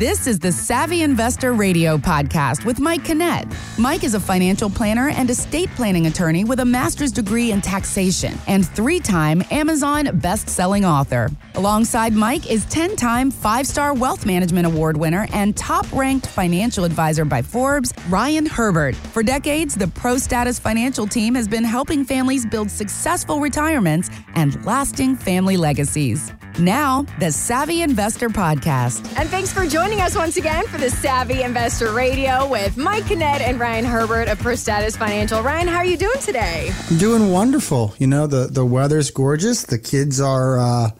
This is the Savvy Investor Radio podcast with Mike Kinnett. Mike is a financial planner and estate planning attorney with a master's degree in taxation and three time Amazon best-selling author. Alongside Mike is 10 time five star wealth management award winner and top ranked financial advisor by Forbes, Ryan Herbert. For decades, the Pro Status Financial team has been helping families build successful retirements and lasting family legacies. Now, the Savvy Investor Podcast. And thanks for joining us once again for the Savvy Investor Radio with Mike Kinnett and Ryan Herbert of Pro Status Financial. Ryan, how are you doing today? I'm doing wonderful. You know, the, the weather's gorgeous. The kids are uh,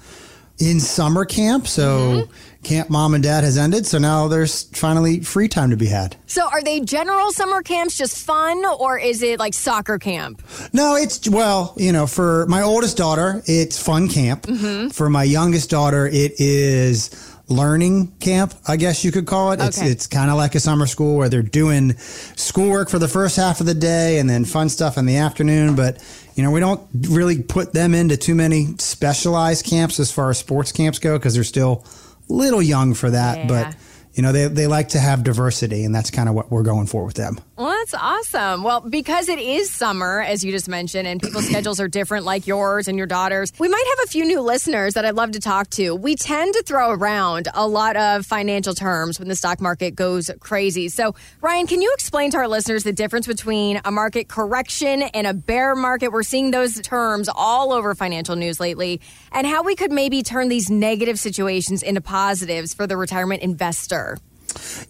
in summer camp, so mm-hmm. camp mom and dad has ended. So now there's finally free time to be had. So are they general summer camps just fun, or is it like soccer camp? No, it's well, you know, for my oldest daughter, it's fun camp. Mm-hmm. For my youngest daughter, it is learning camp, I guess you could call it. It's it's kind of like a summer school where they're doing schoolwork for the first half of the day and then fun stuff in the afternoon, but you know, we don't really put them into too many specialized camps as far as sports camps go because they're still a little young for that. Yeah. But you know, they, they like to have diversity, and that's kind of what we're going for with them. Well, that's awesome. Well, because it is summer, as you just mentioned, and people's schedules are different, like yours and your daughter's, we might have a few new listeners that I'd love to talk to. We tend to throw around a lot of financial terms when the stock market goes crazy. So, Ryan, can you explain to our listeners the difference between a market correction and a bear market? We're seeing those terms all over financial news lately, and how we could maybe turn these negative situations into positives for the retirement investor.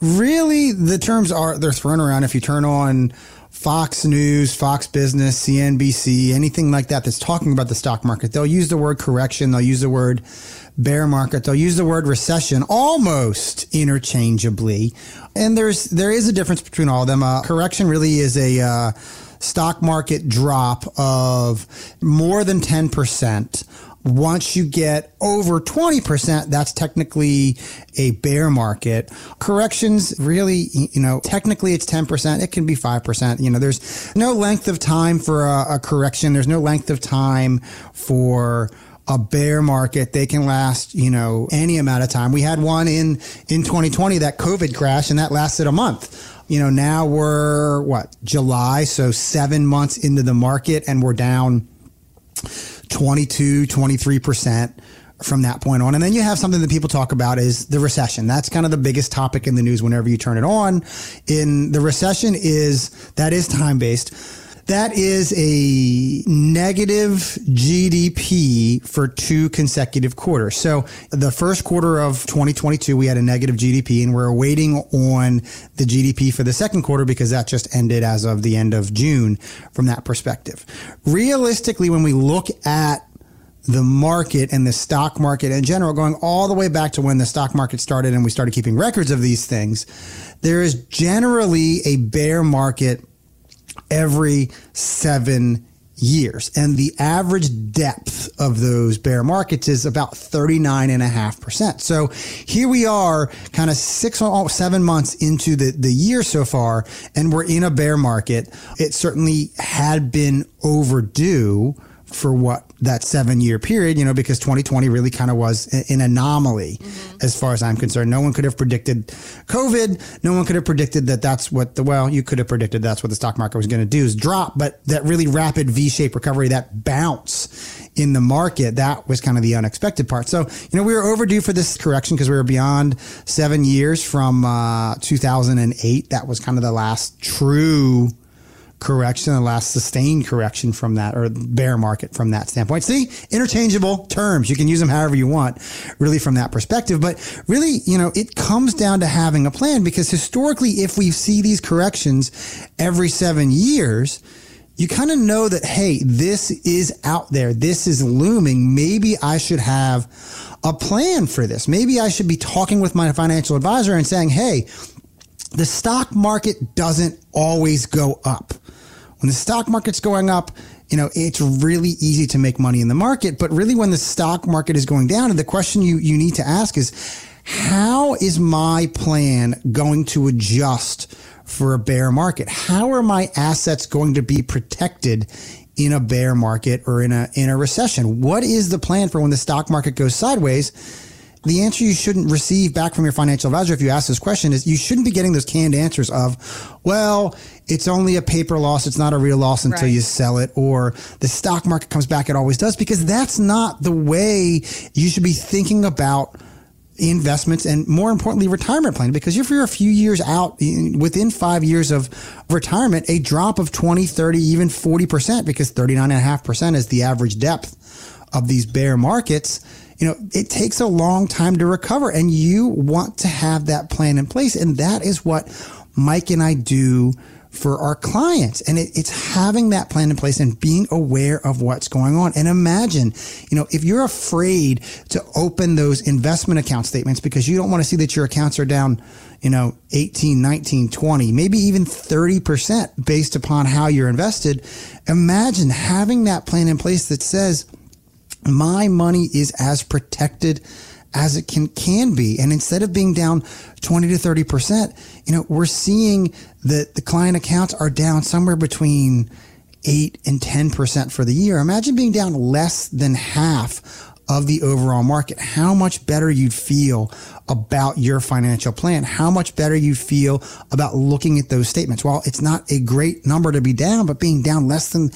Really, the terms are they're thrown around. If you turn on Fox News, Fox Business, CNBC, anything like that that's talking about the stock market, they'll use the word correction. They'll use the word bear market. They'll use the word recession almost interchangeably. And there's there is a difference between all of them. Uh, correction really is a uh, stock market drop of more than ten percent once you get over 20%, that's technically a bear market. Corrections really, you know, technically it's 10%. It can be 5%. You know, there's no length of time for a, a correction. There's no length of time for a bear market. They can last, you know, any amount of time. We had one in, in 2020, that COVID crash, and that lasted a month. You know, now we're what, July, so seven months into the market and we're down 22, 23% from that point on. And then you have something that people talk about is the recession. That's kind of the biggest topic in the news whenever you turn it on. In the recession is that is time based. That is a negative GDP for two consecutive quarters. So the first quarter of 2022, we had a negative GDP and we're waiting on the GDP for the second quarter because that just ended as of the end of June from that perspective. Realistically, when we look at the market and the stock market in general, going all the way back to when the stock market started and we started keeping records of these things, there is generally a bear market every seven years. And the average depth of those bear markets is about 39.5%. So here we are kind of six or seven months into the, the year so far, and we're in a bear market. It certainly had been overdue for what that seven year period, you know, because 2020 really kind of was an anomaly mm-hmm. as far as I'm concerned. No one could have predicted COVID. No one could have predicted that that's what the, well, you could have predicted that's what the stock market was going to do is drop, but that really rapid V shaped recovery, that bounce in the market, that was kind of the unexpected part. So, you know, we were overdue for this correction because we were beyond seven years from uh, 2008. That was kind of the last true correction, the last sustained correction from that, or bear market from that standpoint. See, interchangeable terms. You can use them however you want, really, from that perspective. But really, you know, it comes down to having a plan because historically, if we see these corrections every seven years, you kind of know that, hey, this is out there. This is looming. Maybe I should have a plan for this. Maybe I should be talking with my financial advisor and saying, hey, the stock market doesn't always go up. When the stock market's going up, you know, it's really easy to make money in the market. But really, when the stock market is going down, and the question you, you need to ask is, how is my plan going to adjust for a bear market? How are my assets going to be protected in a bear market or in a in a recession? What is the plan for when the stock market goes sideways? The answer you shouldn't receive back from your financial advisor if you ask this question is you shouldn't be getting those canned answers of, well, it's only a paper loss. It's not a real loss until right. you sell it or the stock market comes back. It always does because that's not the way you should be thinking about investments and more importantly, retirement planning Because if you're a few years out within five years of retirement, a drop of 20, 30, even 40%, because 39.5% is the average depth of these bear markets you know, it takes a long time to recover and you want to have that plan in place. And that is what Mike and I do for our clients. And it, it's having that plan in place and being aware of what's going on. And imagine, you know, if you're afraid to open those investment account statements because you don't want to see that your accounts are down, you know, 18, 19, 20, maybe even 30% based upon how you're invested. Imagine having that plan in place that says, my money is as protected as it can can be. And instead of being down 20 to 30%, you know, we're seeing that the client accounts are down somewhere between 8 and 10% for the year. Imagine being down less than half of the overall market, how much better you'd feel about your financial plan, how much better you feel about looking at those statements. well it's not a great number to be down, but being down less than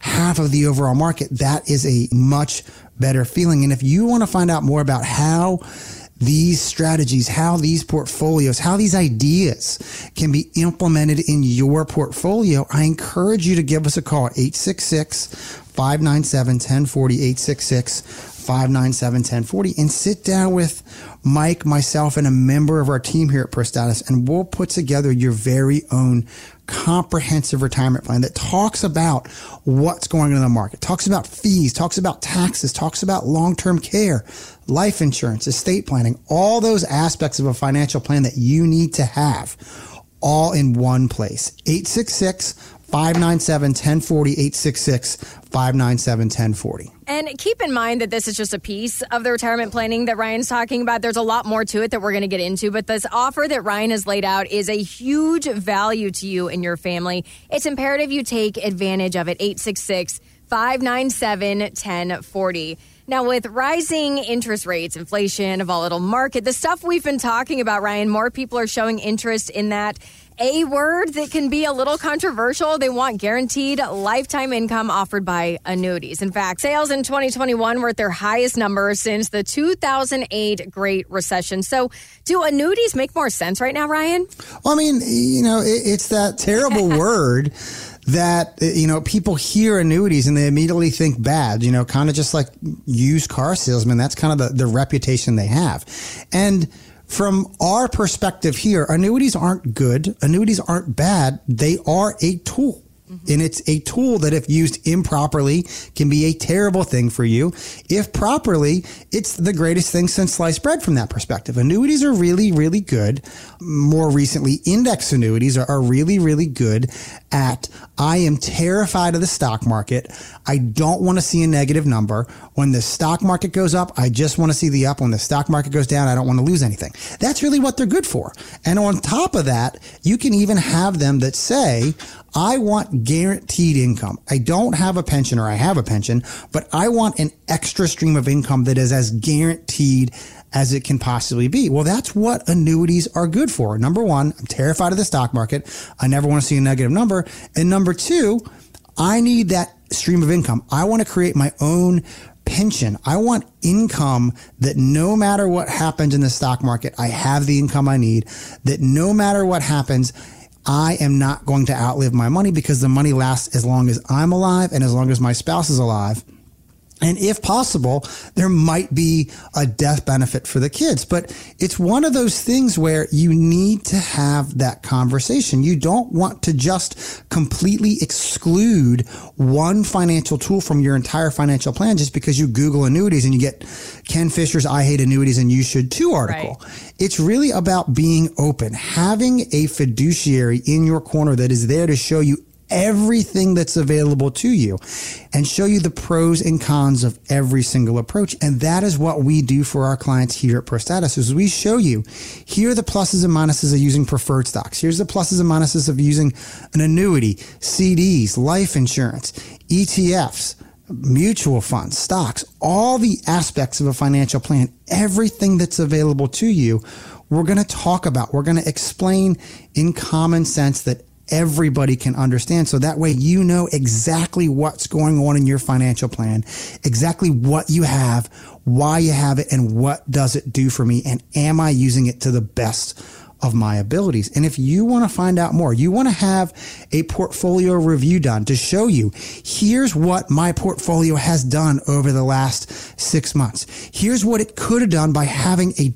half of the overall market, that is a much better feeling. And if you want to find out more about how these strategies, how these portfolios, how these ideas can be implemented in your portfolio, I encourage you to give us a call at 866 597 1040, 866 597 1040, and sit down with Mike, myself, and a member of our team here at ProStatus, and we'll put together your very own comprehensive retirement plan that talks about what's going on in the market, talks about fees, talks about taxes, talks about long-term care, life insurance, estate planning, all those aspects of a financial plan that you need to have all in one place. 866 597 1040 866 597 1040. And keep in mind that this is just a piece of the retirement planning that Ryan's talking about. There's a lot more to it that we're going to get into, but this offer that Ryan has laid out is a huge value to you and your family. It's imperative you take advantage of it. 866 597 1040. Now, with rising interest rates, inflation, a volatile market, the stuff we've been talking about, Ryan, more people are showing interest in that a word that can be a little controversial. They want guaranteed lifetime income offered by annuities. In fact, sales in 2021 were at their highest number since the 2008 Great Recession. So, do annuities make more sense right now, Ryan? Well, I mean, you know, it's that terrible word that uh, you know people hear annuities and they immediately think bad you know kind of just like used car salesmen that's kind of the, the reputation they have and from our perspective here, annuities aren't good. Annuities aren't bad. They are a tool. Mm-hmm. And it's a tool that, if used improperly, can be a terrible thing for you. If properly, it's the greatest thing since sliced bread from that perspective. Annuities are really, really good. More recently, index annuities are, are really, really good at I am terrified of the stock market. I don't want to see a negative number. When the stock market goes up, I just want to see the up. When the stock market goes down, I don't want to lose anything. That's really what they're good for. And on top of that, you can even have them that say, I want guaranteed income. I don't have a pension or I have a pension, but I want an extra stream of income that is as guaranteed as it can possibly be. Well, that's what annuities are good for. Number one, I'm terrified of the stock market. I never want to see a negative number. And number two, I need that stream of income. I want to create my own pension. I want income that no matter what happens in the stock market, I have the income I need, that no matter what happens, I am not going to outlive my money because the money lasts as long as I'm alive and as long as my spouse is alive. And if possible, there might be a death benefit for the kids. But it's one of those things where you need to have that conversation. You don't want to just completely exclude one financial tool from your entire financial plan just because you Google annuities and you get Ken Fisher's I Hate Annuities and You Should Too article. Right. It's really about being open, having a fiduciary in your corner that is there to show you everything that's available to you and show you the pros and cons of every single approach. And that is what we do for our clients here at ProStatus is we show you here are the pluses and minuses of using preferred stocks. Here's the pluses and minuses of using an annuity, CDs, life insurance, ETFs, mutual funds, stocks, all the aspects of a financial plan, everything that's available to you, we're going to talk about. We're going to explain in common sense that everybody can understand. So that way you know exactly what's going on in your financial plan, exactly what you have, why you have it, and what does it do for me, and am I using it to the best of my abilities. And if you want to find out more, you want to have a portfolio review done to show you here's what my portfolio has done over the last six months. Here's what it could have done by having a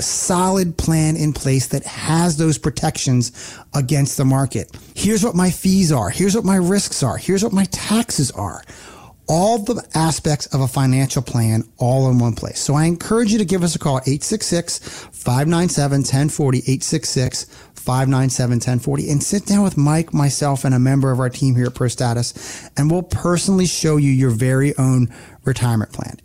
solid plan in place that has those protections against the market. Here's what my fees are. Here's what my risks are. Here's what my taxes are all the aspects of a financial plan all in one place. So I encourage you to give us a call at 866-597-1040, 866-597-1040 and sit down with Mike, myself, and a member of our team here at Pro Status, and we'll personally show you your very own retirement plan.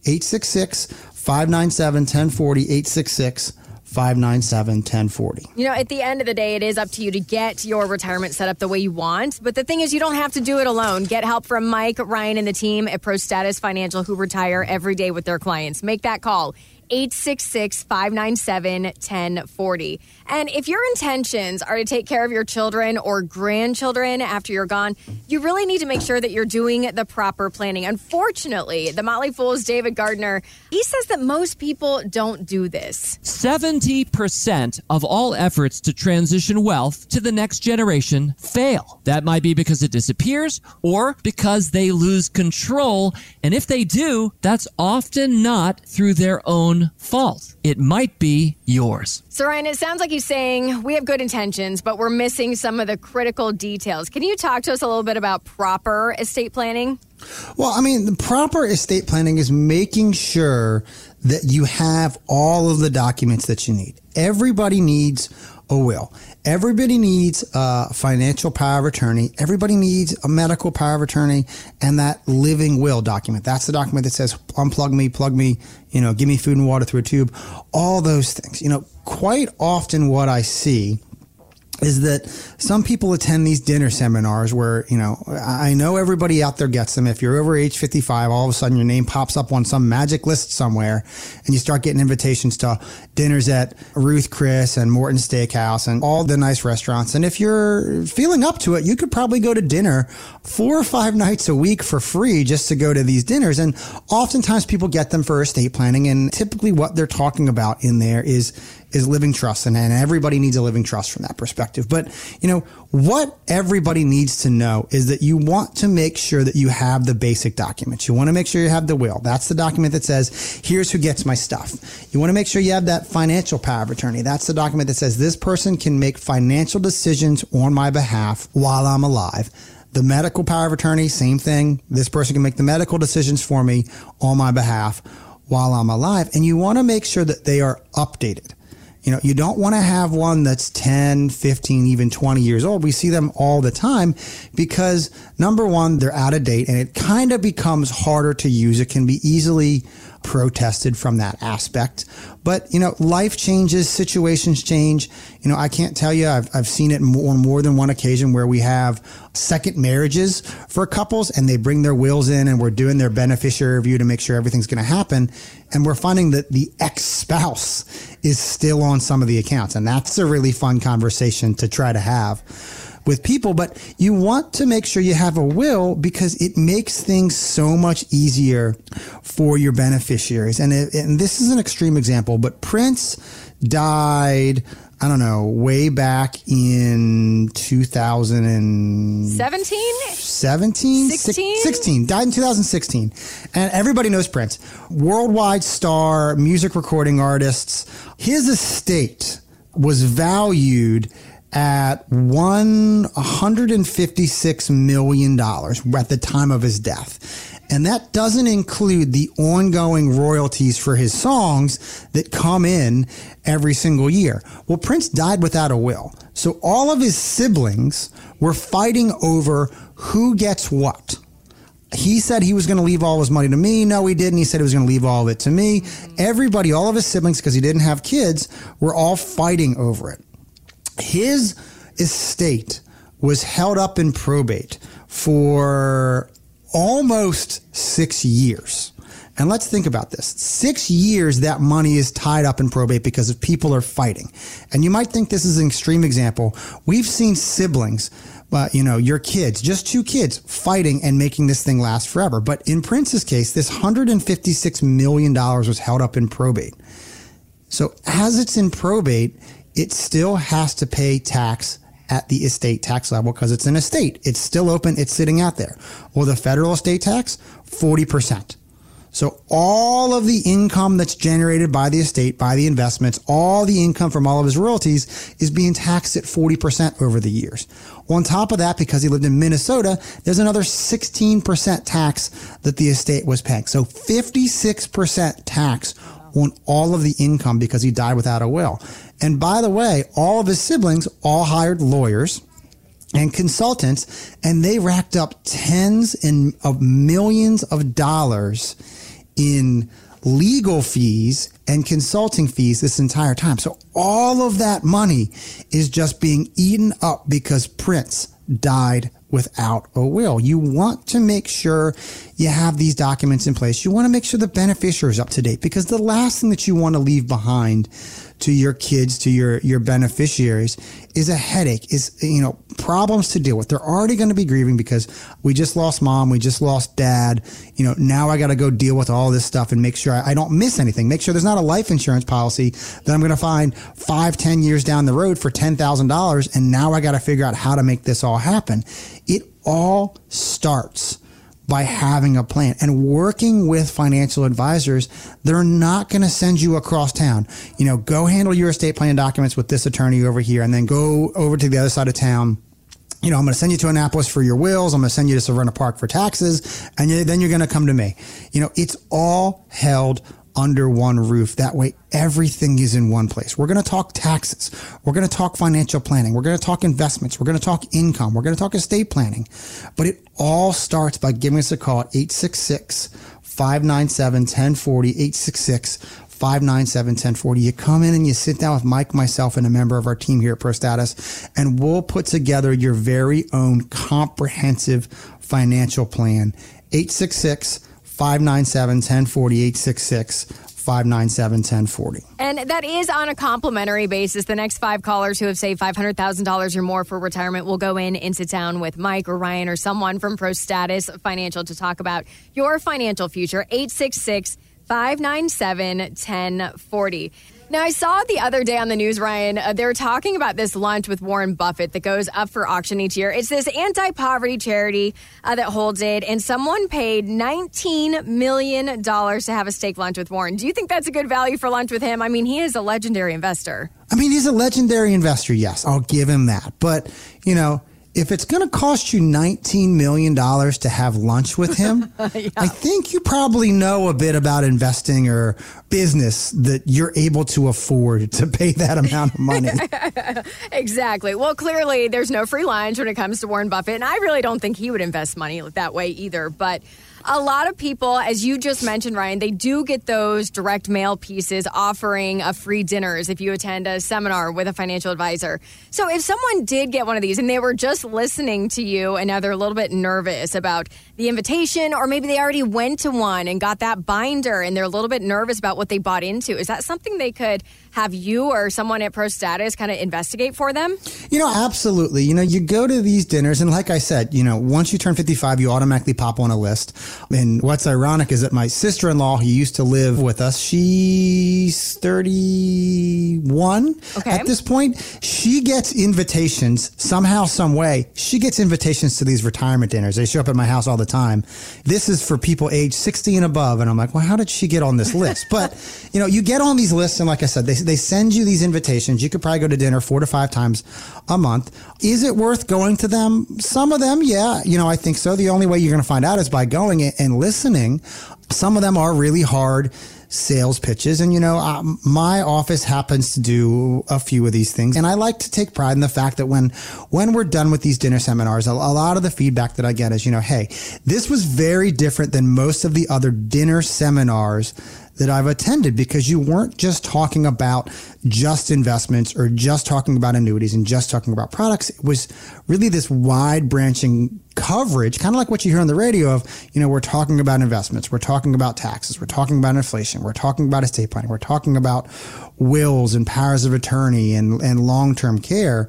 866-597-1040, 866 597 1040. You know, at the end of the day, it is up to you to get your retirement set up the way you want. But the thing is, you don't have to do it alone. Get help from Mike, Ryan, and the team at Pro Status Financial who retire every day with their clients. Make that call. 866 597 1040. And if your intentions are to take care of your children or grandchildren after you're gone, you really need to make sure that you're doing the proper planning. Unfortunately, the Motley Fool's David Gardner, he says that most people don't do this. 70% of all efforts to transition wealth to the next generation fail. That might be because it disappears or because they lose control. And if they do, that's often not through their own fault. It might be yours. So, Ryan, it sounds like you're saying we have good intentions, but we're missing some of the critical details. Can you talk to us a little bit about proper estate planning? Well, I mean, the proper estate planning is making sure that you have all of the documents that you need. Everybody needs Oh, a will. Everybody needs a financial power of attorney. Everybody needs a medical power of attorney and that living will document. That's the document that says unplug me, plug me, you know, give me food and water through a tube. All those things. You know, quite often what I see is that some people attend these dinner seminars where, you know, I know everybody out there gets them. If you're over age 55, all of a sudden your name pops up on some magic list somewhere and you start getting invitations to dinners at Ruth Chris and Morton Steakhouse and all the nice restaurants. And if you're feeling up to it, you could probably go to dinner four or five nights a week for free just to go to these dinners. And oftentimes people get them for estate planning. And typically what they're talking about in there is is living trust and, and everybody needs a living trust from that perspective. But, you know, what everybody needs to know is that you want to make sure that you have the basic documents. You want to make sure you have the will. That's the document that says, here's who gets my stuff. You want to make sure you have that financial power of attorney. That's the document that says this person can make financial decisions on my behalf while I'm alive. The medical power of attorney, same thing. This person can make the medical decisions for me on my behalf while I'm alive. And you want to make sure that they are updated. You know, you don't want to have one that's 10, 15, even 20 years old. We see them all the time because number one, they're out of date and it kind of becomes harder to use. It can be easily protested from that aspect. But, you know, life changes, situations change. You know, I can't tell you, I've, I've seen it more, on more than one occasion where we have second marriages for couples and they bring their wills in and we're doing their beneficiary review to make sure everything's going to happen. And we're finding that the ex spouse is still on some of the accounts. And that's a really fun conversation to try to have with people, but you want to make sure you have a will because it makes things so much easier for your beneficiaries. And, it, and this is an extreme example, but Prince died, I don't know, way back in 2017? 17? 16? 16. Died in 2016. And everybody knows Prince. Worldwide star, music recording artists. His estate was valued at one hundred and fifty six million dollars at the time of his death. And that doesn't include the ongoing royalties for his songs that come in every single year. Well, Prince died without a will. So all of his siblings were fighting over who gets what. He said he was going to leave all his money to me. No, he didn't. He said he was going to leave all of it to me. Everybody, all of his siblings, because he didn't have kids, were all fighting over it his estate was held up in probate for almost six years. And let's think about this. Six years that money is tied up in probate because of people are fighting. And you might think this is an extreme example. We've seen siblings, but you know, your kids, just two kids fighting and making this thing last forever. But in Prince's case, this $156 million was held up in probate. So as it's in probate, it still has to pay tax at the estate tax level because it's an estate. It's still open. It's sitting out there. Well, the federal estate tax, 40%. So all of the income that's generated by the estate, by the investments, all the income from all of his royalties is being taxed at 40% over the years. On top of that, because he lived in Minnesota, there's another 16% tax that the estate was paying. So 56% tax on all of the income because he died without a will. And by the way, all of his siblings all hired lawyers and consultants, and they racked up tens and of millions of dollars in legal fees and consulting fees this entire time. So all of that money is just being eaten up because Prince died without a will. You want to make sure you have these documents in place. You want to make sure the beneficiary is up to date because the last thing that you want to leave behind to your kids, to your, your beneficiaries is a headache, is, you know, problems to deal with. They're already going to be grieving because we just lost mom. We just lost dad. You know, now I got to go deal with all this stuff and make sure I, I don't miss anything. Make sure there's not a life insurance policy that I'm going to find five, ten years down the road for $10,000. And now I got to figure out how to make this all happen. It all starts by having a plan and working with financial advisors. They're not going to send you across town. You know, go handle your estate plan documents with this attorney over here and then go over to the other side of town. You know, I'm going to send you to Annapolis for your wills. I'm going to send you to Severna Park for taxes. And then you're going to come to me. You know, it's all held under one roof. That way, everything is in one place. We're going to talk taxes. We're going to talk financial planning. We're going to talk investments. We're going to talk income. We're going to talk estate planning. But it all starts by giving us a call at 866 597 1040, 866 597 1040. You come in and you sit down with Mike, myself, and a member of our team here at ProStatus, and we'll put together your very own comprehensive financial plan. 866 597 1040 866 597 1040. And that is on a complimentary basis. The next five callers who have saved $500,000 or more for retirement will go in and sit down with Mike or Ryan or someone from Pro Status Financial to talk about your financial future. 866 597 1040. Now, I saw the other day on the news, Ryan, uh, they were talking about this lunch with Warren Buffett that goes up for auction each year. It's this anti poverty charity uh, that holds it, and someone paid $19 million to have a steak lunch with Warren. Do you think that's a good value for lunch with him? I mean, he is a legendary investor. I mean, he's a legendary investor, yes, I'll give him that. But, you know, if it's going to cost you $19 million to have lunch with him, yeah. I think you probably know a bit about investing or business that you're able to afford to pay that amount of money. exactly. Well, clearly there's no free lunch when it comes to Warren Buffett. And I really don't think he would invest money that way either. But a lot of people, as you just mentioned, Ryan, they do get those direct mail pieces offering a free dinners if you attend a seminar with a financial advisor. So if someone did get one of these and they were just listening to you and now they're a little bit nervous about the invitation, or maybe they already went to one and got that binder and they're a little bit nervous about what they bought into, is that something they could have you or someone at Pro Status kind of investigate for them? You know, absolutely. You know, you go to these dinners, and like I said, you know, once you turn 55, you automatically pop on a list. And what's ironic is that my sister in law, who used to live with us, she's 31 okay. at this point. She gets invitations somehow, some way. She gets invitations to these retirement dinners. They show up at my house all the time. This is for people age 60 and above. And I'm like, well, how did she get on this list? But, you know, you get on these lists, and like I said, they they send you these invitations. You could probably go to dinner four to five times a month. Is it worth going to them? Some of them, yeah, you know, I think so. The only way you're going to find out is by going and listening. Some of them are really hard sales pitches. And, you know, uh, my office happens to do a few of these things. And I like to take pride in the fact that when, when we're done with these dinner seminars, a, a lot of the feedback that I get is, you know, hey, this was very different than most of the other dinner seminars that I've attended because you weren't just talking about just investments or just talking about annuities and just talking about products. It was really this wide branching coverage, kind of like what you hear on the radio of, you know, we're talking about investments, we're talking about taxes, we're talking about inflation, we're talking about estate planning, we're talking about wills and powers of attorney and, and long term care.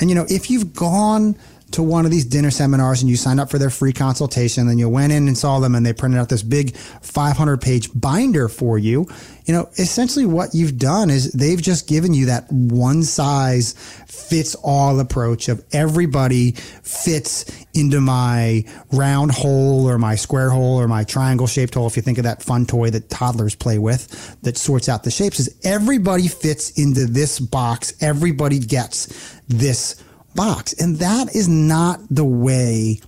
And, you know, if you've gone to one of these dinner seminars and you signed up for their free consultation, then you went in and saw them and they printed out this big 500 page binder for you. You know, essentially what you've done is they've just given you that one size fits all approach of everybody fits into my round hole or my square hole or my triangle shaped hole. If you think of that fun toy that toddlers play with that sorts out the shapes is everybody fits into this box. Everybody gets this box. And that is not the way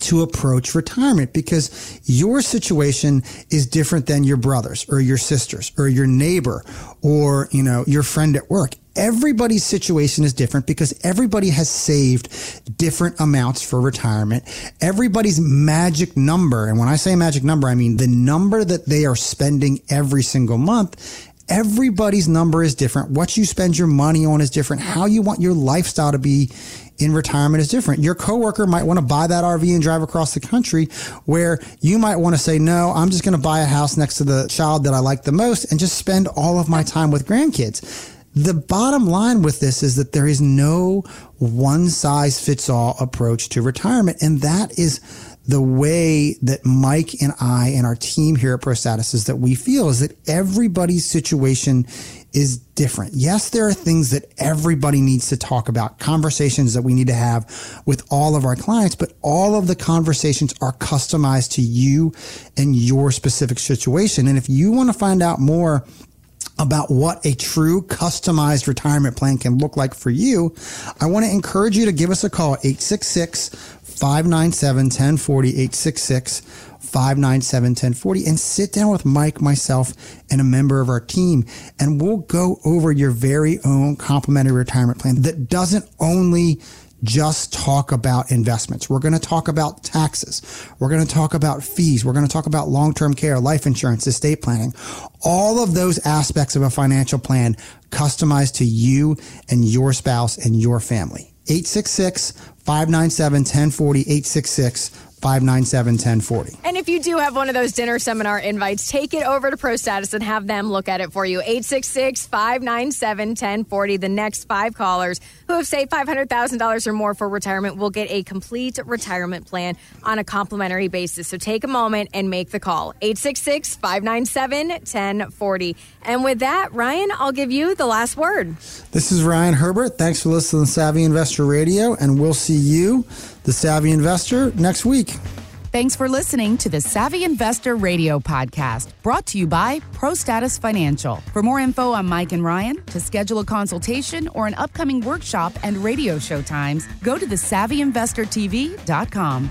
to approach retirement because your situation is different than your brother's or your sister's or your neighbor or, you know, your friend at work. Everybody's situation is different because everybody has saved different amounts for retirement. Everybody's magic number. And when I say magic number, I mean the number that they are spending every single month everybody's number is different. What you spend your money on is different. How you want your lifestyle to be in retirement is different. Your coworker might want to buy that RV and drive across the country where you might want to say, no, I'm just going to buy a house next to the child that I like the most and just spend all of my time with grandkids. The bottom line with this is that there is no one size fits all approach to retirement. And that is the way that Mike and I and our team here at ProStatus is that we feel is that everybody's situation is different. Yes, there are things that everybody needs to talk about, conversations that we need to have with all of our clients, but all of the conversations are customized to you and your specific situation. And if you want to find out more about what a true customized retirement plan can look like for you, I want to encourage you to give us a call at 866 597 1040 866 597 1040 and sit down with Mike, myself, and a member of our team. And we'll go over your very own complimentary retirement plan that doesn't only just talk about investments. We're going to talk about taxes. We're going to talk about fees. We're going to talk about long-term care, life insurance, estate planning, all of those aspects of a financial plan customized to you and your spouse and your family. 866 597 1040 866 597 1040. And if you do have one of those dinner seminar invites, take it over to Pro Status and have them look at it for you. 866 597 1040. The next five callers who have saved $500,000 or more for retirement will get a complete retirement plan on a complimentary basis. So take a moment and make the call. 866 597 1040. And with that, Ryan, I'll give you the last word. This is Ryan Herbert. Thanks for listening to Savvy Investor Radio, and we'll see you the Savvy Investor next week. Thanks for listening to the Savvy Investor Radio podcast, brought to you by ProStatus Financial. For more info on Mike and Ryan, to schedule a consultation or an upcoming workshop and radio show times, go to thesavvyinvestortv.com.